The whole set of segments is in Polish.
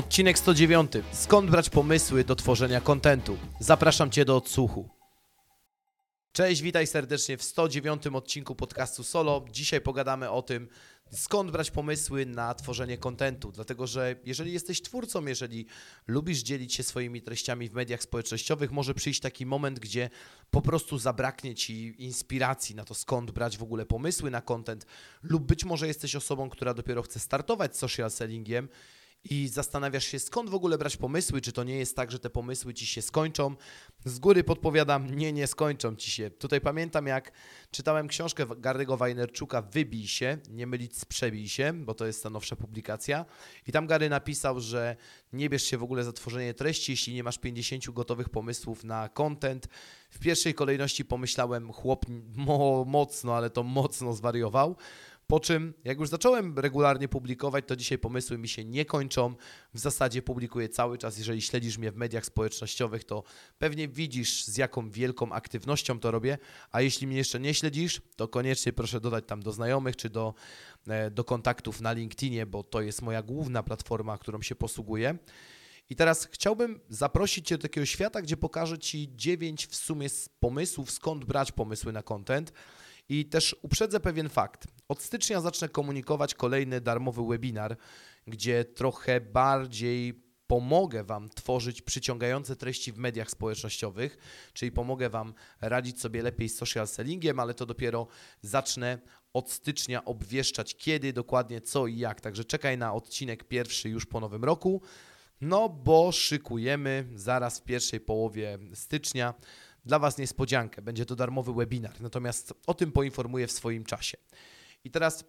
Odcinek 109. Skąd brać pomysły do tworzenia kontentu? Zapraszam Cię do odsłuchu. Cześć, witaj serdecznie w 109 odcinku podcastu Solo. Dzisiaj pogadamy o tym, skąd brać pomysły na tworzenie kontentu. Dlatego, że jeżeli jesteś twórcą, jeżeli lubisz dzielić się swoimi treściami w mediach społecznościowych, może przyjść taki moment, gdzie po prostu zabraknie ci inspiracji na to, skąd brać w ogóle pomysły na kontent, lub być może jesteś osobą, która dopiero chce startować z social sellingiem i zastanawiasz się, skąd w ogóle brać pomysły, czy to nie jest tak, że te pomysły ci się skończą. Z góry podpowiadam, nie, nie skończą ci się. Tutaj pamiętam, jak czytałem książkę Gary'ego Wajnerczuka Wybij się, nie mylić z Przebij się, bo to jest ta nowsza publikacja. I tam Gary napisał, że nie bierz się w ogóle za tworzenie treści, jeśli nie masz 50 gotowych pomysłów na content. W pierwszej kolejności pomyślałem, chłop mo mocno, ale to mocno zwariował. Po czym, jak już zacząłem regularnie publikować, to dzisiaj pomysły mi się nie kończą. W zasadzie publikuję cały czas. Jeżeli śledzisz mnie w mediach społecznościowych, to pewnie widzisz, z jaką wielką aktywnością to robię. A jeśli mnie jeszcze nie śledzisz, to koniecznie proszę dodać tam do znajomych czy do, e, do kontaktów na LinkedInie, bo to jest moja główna platforma, którą się posługuję. I teraz chciałbym zaprosić Cię do takiego świata, gdzie pokażę Ci dziewięć w sumie pomysłów, skąd brać pomysły na content. I też uprzedzę pewien fakt. Od stycznia zacznę komunikować kolejny darmowy webinar, gdzie trochę bardziej pomogę Wam tworzyć przyciągające treści w mediach społecznościowych, czyli pomogę Wam radzić sobie lepiej z social sellingiem, ale to dopiero zacznę od stycznia obwieszczać kiedy, dokładnie co i jak. Także czekaj na odcinek pierwszy już po nowym roku, no bo szykujemy zaraz w pierwszej połowie stycznia dla Was niespodziankę. Będzie to darmowy webinar, natomiast o tym poinformuję w swoim czasie. I teraz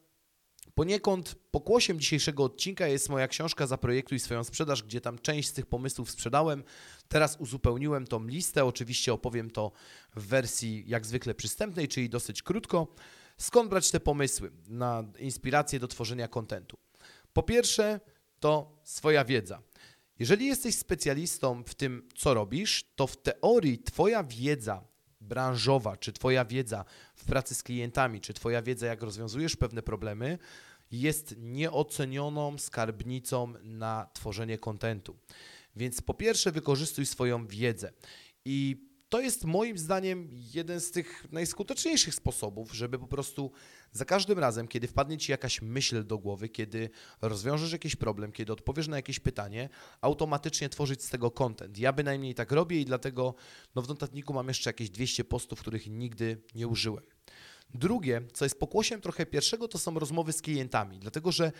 Poniekąd pokłosiem dzisiejszego odcinka jest moja książka Zaprojektuj swoją sprzedaż, gdzie tam część z tych pomysłów sprzedałem. Teraz uzupełniłem tą listę, oczywiście opowiem to w wersji jak zwykle przystępnej, czyli dosyć krótko. Skąd brać te pomysły na inspirację do tworzenia kontentu? Po pierwsze, to swoja wiedza. Jeżeli jesteś specjalistą w tym, co robisz, to w teorii Twoja wiedza branżowa, czy Twoja wiedza w pracy z klientami, czy Twoja wiedza, jak rozwiązujesz pewne problemy, jest nieocenioną skarbnicą na tworzenie kontentu. Więc po pierwsze, wykorzystuj swoją wiedzę. I to jest moim zdaniem jeden z tych najskuteczniejszych sposobów, żeby po prostu za każdym razem, kiedy wpadnie Ci jakaś myśl do głowy, kiedy rozwiążesz jakiś problem, kiedy odpowiesz na jakieś pytanie, automatycznie tworzyć z tego content. Ja bynajmniej tak robię i dlatego no, w notatniku mam jeszcze jakieś 200 postów, których nigdy nie użyłem. Drugie, co jest pokłosiem trochę pierwszego, to są rozmowy z klientami, dlatego że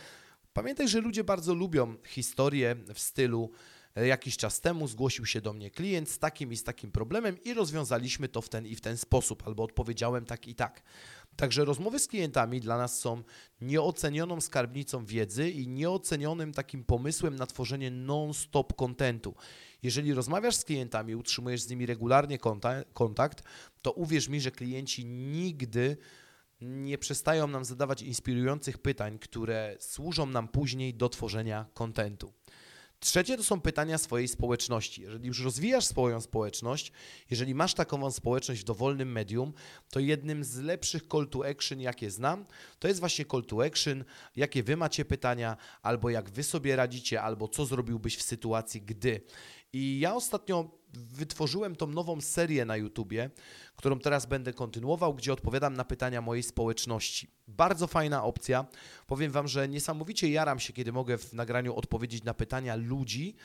pamiętaj, że ludzie bardzo lubią historie w stylu jakiś czas temu zgłosił się do mnie klient z takim i z takim problemem i rozwiązaliśmy to w ten i w ten sposób, albo odpowiedziałem tak i tak. Także rozmowy z klientami dla nas są nieocenioną skarbnicą wiedzy i nieocenionym takim pomysłem na tworzenie non-stop kontentu. Jeżeli rozmawiasz z klientami, utrzymujesz z nimi regularnie kontakt, to uwierz mi, że klienci nigdy nie przestają nam zadawać inspirujących pytań, które służą nam później do tworzenia kontentu. Trzecie to są pytania swojej społeczności. Jeżeli już rozwijasz swoją społeczność, jeżeli masz taką społeczność w dowolnym medium, to jednym z lepszych call to action, jakie znam, to jest właśnie call to action, jakie wy macie pytania, albo jak wy sobie radzicie, albo co zrobiłbyś w sytuacji, gdy. I ja ostatnio wytworzyłem tą nową serię na YouTubie, którą teraz będę kontynuował, gdzie odpowiadam na pytania mojej społeczności. Bardzo fajna opcja. Powiem Wam, że niesamowicie jaram się, kiedy mogę w nagraniu odpowiedzieć na pytania ludzi,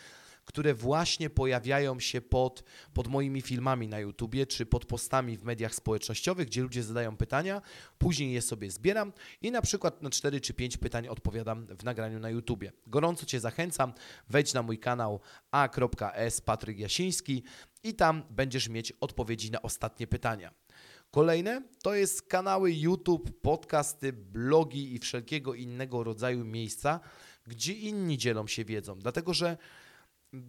które właśnie pojawiają się pod, pod moimi filmami na YouTubie czy pod postami w mediach społecznościowych, gdzie ludzie zadają pytania, później je sobie zbieram i na przykład na 4 czy 5 pytań odpowiadam w nagraniu na YouTubie. Gorąco Cię zachęcam, wejdź na mój kanał a.s. Patryk Jasiński i tam będziesz mieć odpowiedzi na ostatnie pytania. Kolejne to jest kanały YouTube, podcasty, blogi i wszelkiego innego rodzaju miejsca, gdzie inni dzielą się wiedzą. Dlatego, że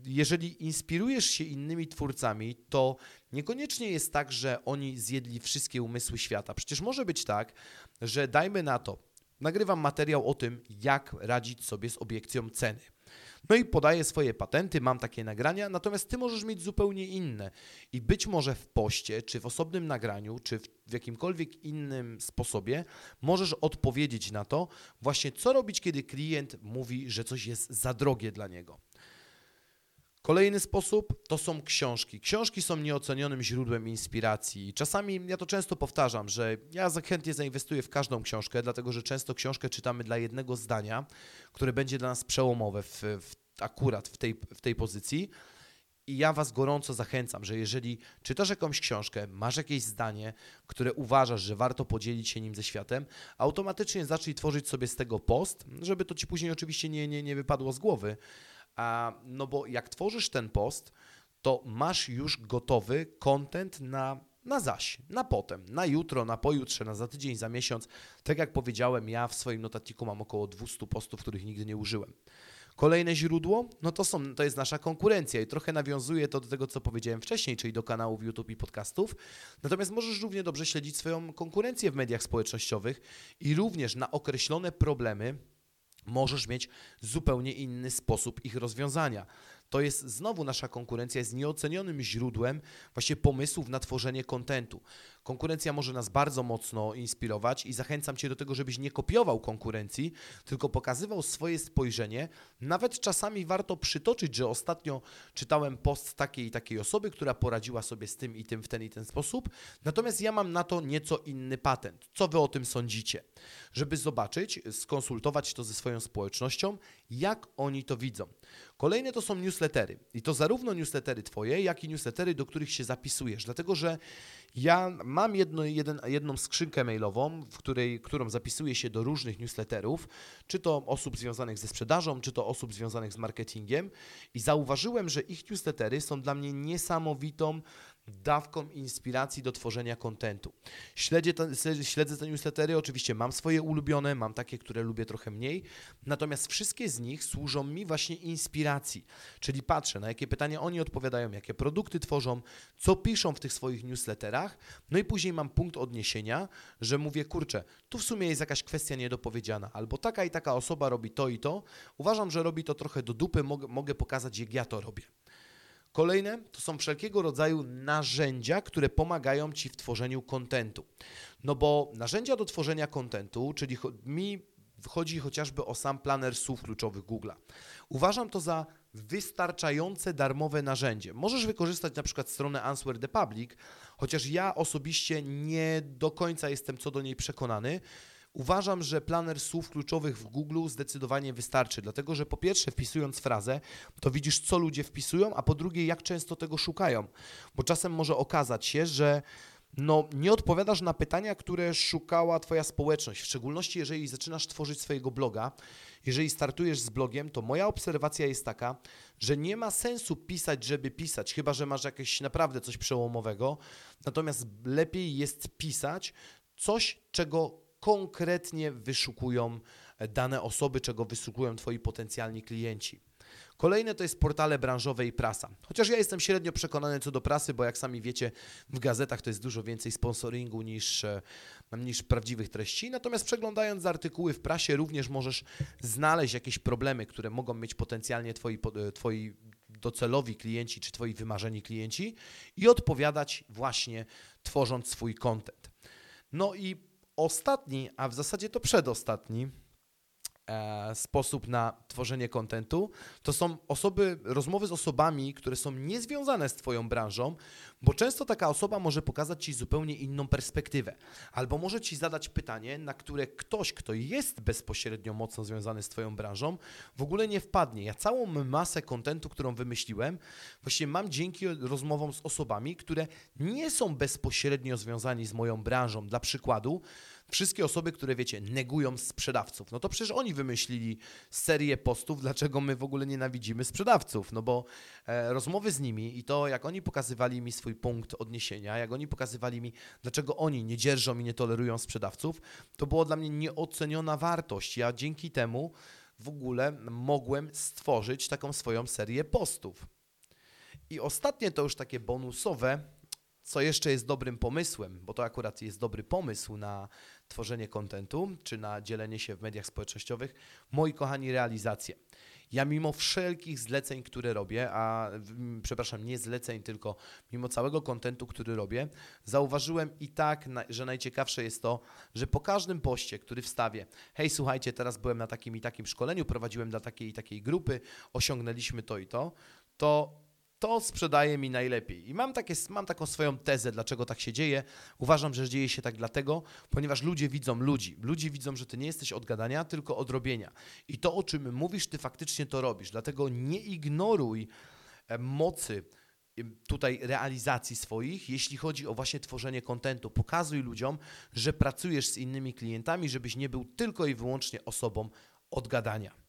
jeżeli inspirujesz się innymi twórcami, to niekoniecznie jest tak, że oni zjedli wszystkie umysły świata. Przecież może być tak, że dajmy na to, nagrywam materiał o tym, jak radzić sobie z obiekcją ceny. No i podaję swoje patenty, mam takie nagrania, natomiast ty możesz mieć zupełnie inne. I być może w poście, czy w osobnym nagraniu, czy w jakimkolwiek innym sposobie możesz odpowiedzieć na to, właśnie co robić, kiedy klient mówi, że coś jest za drogie dla niego. Kolejny sposób to są książki. Książki są nieocenionym źródłem inspiracji. Czasami, ja to często powtarzam, że ja chętnie zainwestuję w każdą książkę, dlatego że często książkę czytamy dla jednego zdania, które będzie dla nas przełomowe w, w, akurat w tej, w tej pozycji. I ja Was gorąco zachęcam, że jeżeli czytasz jakąś książkę, masz jakieś zdanie, które uważasz, że warto podzielić się nim ze światem, automatycznie zacznij tworzyć sobie z tego post, żeby to Ci później oczywiście nie, nie, nie wypadło z głowy, a, no bo jak tworzysz ten post, to masz już gotowy content na, na zaś, na potem, na jutro, na pojutrze, na za tydzień, za miesiąc. Tak jak powiedziałem, ja w swoim notatniku mam około 200 postów, których nigdy nie użyłem. Kolejne źródło, no to, są, to jest nasza konkurencja i trochę nawiązuje to do tego, co powiedziałem wcześniej, czyli do kanałów YouTube i podcastów. Natomiast możesz równie dobrze śledzić swoją konkurencję w mediach społecznościowych i również na określone problemy możesz mieć zupełnie inny sposób ich rozwiązania. To jest znowu nasza konkurencja jest nieocenionym źródłem właśnie pomysłów na tworzenie kontentu. Konkurencja może nas bardzo mocno inspirować i zachęcam Cię do tego, żebyś nie kopiował konkurencji, tylko pokazywał swoje spojrzenie. Nawet czasami warto przytoczyć, że ostatnio czytałem post takiej i takiej osoby, która poradziła sobie z tym i tym w ten i ten sposób, natomiast ja mam na to nieco inny patent. Co Wy o tym sądzicie? Żeby zobaczyć, skonsultować to ze swoją społecznością, jak oni to widzą. Kolejne to są newslettery. I to zarówno newslettery Twoje, jak i newslettery, do których się zapisujesz. Dlatego, że ja mam jedno, jeden, jedną skrzynkę mailową, w której, którą zapisuję się do różnych newsletterów, czy to osób związanych ze sprzedażą, czy to osób związanych z marketingiem. I zauważyłem, że ich newslettery są dla mnie niesamowitą dawką inspiracji do tworzenia kontentu. Śledzę te, newslettery, oczywiście mam swoje ulubione, mam takie, które lubię trochę mniej, natomiast wszystkie z nich służą mi właśnie inspiracji, czyli patrzę na jakie pytania oni odpowiadają, jakie produkty tworzą, co piszą w tych swoich newsletterach, no i później mam punkt odniesienia, że mówię, kurczę, tu w sumie jest jakaś kwestia niedopowiedziana, albo taka i taka osoba robi to i to, uważam, że robi to trochę do dupy, mogę, mogę pokazać, jak ja to robię. Kolejne to są wszelkiego rodzaju narzędzia, które pomagają Ci w tworzeniu kontentu. No bo narzędzia do tworzenia kontentu, czyli mi chodzi chociażby o sam planer słów kluczowych Google'a. Uważam to za wystarczające darmowe narzędzie. Możesz wykorzystać na przykład stronę Answer the Public, chociaż ja osobiście nie do końca jestem co do niej przekonany. Uważam, że planer słów kluczowych w Google zdecydowanie wystarczy, dlatego że po pierwsze, wpisując frazę, to widzisz, co ludzie wpisują, a po drugie, jak często tego szukają. Bo czasem może okazać się, że no, nie odpowiadasz na pytania, które szukała Twoja społeczność, w szczególności jeżeli zaczynasz tworzyć swojego bloga. Jeżeli startujesz z blogiem, to moja obserwacja jest taka, że nie ma sensu pisać, żeby pisać, chyba że masz jakieś naprawdę coś przełomowego. Natomiast lepiej jest pisać coś, czego konkretnie wyszukują dane osoby, czego wyszukują Twoi potencjalni klienci. Kolejne to jest portale branżowe i prasa. Chociaż ja jestem średnio przekonany co do prasy, bo jak sami wiecie, w gazetach to jest dużo więcej sponsoringu niż, e, niż prawdziwych treści. Natomiast przeglądając artykuły w prasie, również możesz znaleźć jakieś problemy, które mogą mieć potencjalnie Twoi, e, twoi docelowi klienci czy Twoi wymarzeni klienci i odpowiadać właśnie tworząc swój content. No i ostatni, a w zasadzie to przedostatni sposób na tworzenie kontentu, to są osoby, rozmowy z osobami, które są niezwiązane z Twoją branżą, bo często taka osoba może pokazać Ci zupełnie inną perspektywę, albo może Ci zadać pytanie, na które ktoś, kto jest bezpośrednio mocno związany z Twoją branżą, w ogóle nie wpadnie. Ja całą masę kontentu, którą wymyśliłem, właśnie mam dzięki rozmowom z osobami, które nie są bezpośrednio związani z moją branżą. Dla przykładu, wszystkie osoby, które wiecie, negują sprzedawców, no to przecież oni wymyślili serię postów, dlaczego my w ogóle nienawidzimy sprzedawców, no bo e, rozmowy z nimi i to, jak oni pokazywali mi swój punkt odniesienia, jak oni pokazywali mi, dlaczego oni nie dzierżą i nie tolerują sprzedawców, to było dla mnie nieoceniona wartość. Ja dzięki temu w ogóle mogłem stworzyć taką swoją serię postów. I ostatnie to już takie bonusowe, co jeszcze jest dobrym pomysłem, bo to akurat jest dobry pomysł na tworzenie kontentu, czy na dzielenie się w mediach społecznościowych. Moi kochani, realizacje. Ja mimo wszelkich zleceń, które robię, a mm, przepraszam, nie zleceń, tylko mimo całego kontentu, który robię, zauważyłem i tak, że najciekawsze jest to, że po każdym poście, który wstawię, hej, słuchajcie, teraz byłem na takim i takim szkoleniu, prowadziłem dla takiej i takiej grupy, osiągnęliśmy to i to, to to sprzedaje mi najlepiej. I mam, takie, mam taką swoją tezę, dlaczego tak się dzieje. Uważam, że dzieje się tak dlatego, ponieważ ludzie widzą ludzi. Ludzie widzą, że ty nie jesteś od gadania, tylko od robienia. I to, o czym mówisz, ty faktycznie to robisz. Dlatego nie ignoruj e, mocy tutaj realizacji swoich, jeśli chodzi o właśnie tworzenie kontentu. Pokazuj ludziom, że pracujesz z innymi klientami, żebyś nie był tylko i wyłącznie osobą od gadania.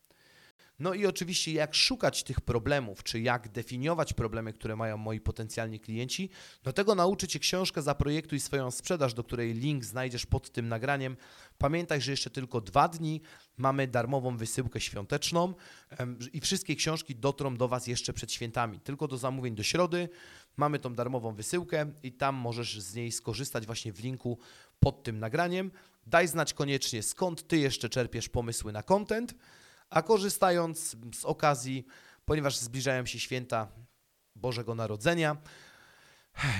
No i oczywiście jak szukać tych problemów, czy jak definiować problemy, które mają moi potencjalni klienci, do tego nauczy Cię książka Zaprojektuj swoją sprzedaż, do której link znajdziesz pod tym nagraniem. Pamiętaj, że jeszcze tylko dwa dni mamy darmową wysyłkę świąteczną i wszystkie książki dotrą do Was jeszcze przed świętami. Tylko do zamówień do środy mamy tą darmową wysyłkę i tam możesz z niej skorzystać właśnie w linku pod tym nagraniem. Daj znać koniecznie, skąd Ty jeszcze czerpiesz pomysły na content. A korzystając z okazji, ponieważ zbliżają się święta Bożego Narodzenia,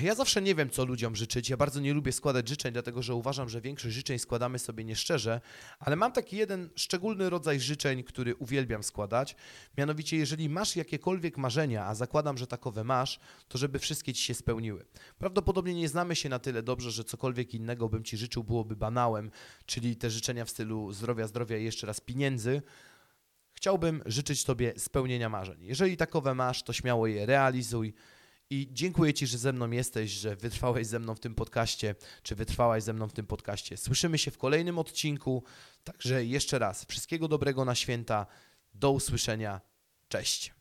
ja zawsze nie wiem, co ludziom życzyć. Ja bardzo nie lubię składać życzeń, dlatego że uważam, że większość życzeń składamy sobie nieszczerze, ale mam taki jeden szczególny rodzaj życzeń, który uwielbiam składać. Mianowicie, jeżeli masz jakiekolwiek marzenia, a zakładam, że takowe masz, to żeby wszystkie ci się spełniły. Prawdopodobnie nie znamy się na tyle dobrze, że cokolwiek innego bym ci życzył byłoby banałem, czyli te życzenia w stylu zdrowia, zdrowia i jeszcze raz pieniędzy. Chciałbym życzyć Tobie spełnienia marzeń. Jeżeli takowe masz, to śmiało je realizuj. I dziękuję Ci, że ze mną jesteś, że wytrwałeś ze mną w tym podcaście, czy wytrwałaś ze mną w tym podcaście. Słyszymy się w kolejnym odcinku. Także jeszcze raz, wszystkiego dobrego na święta. Do usłyszenia. Cześć.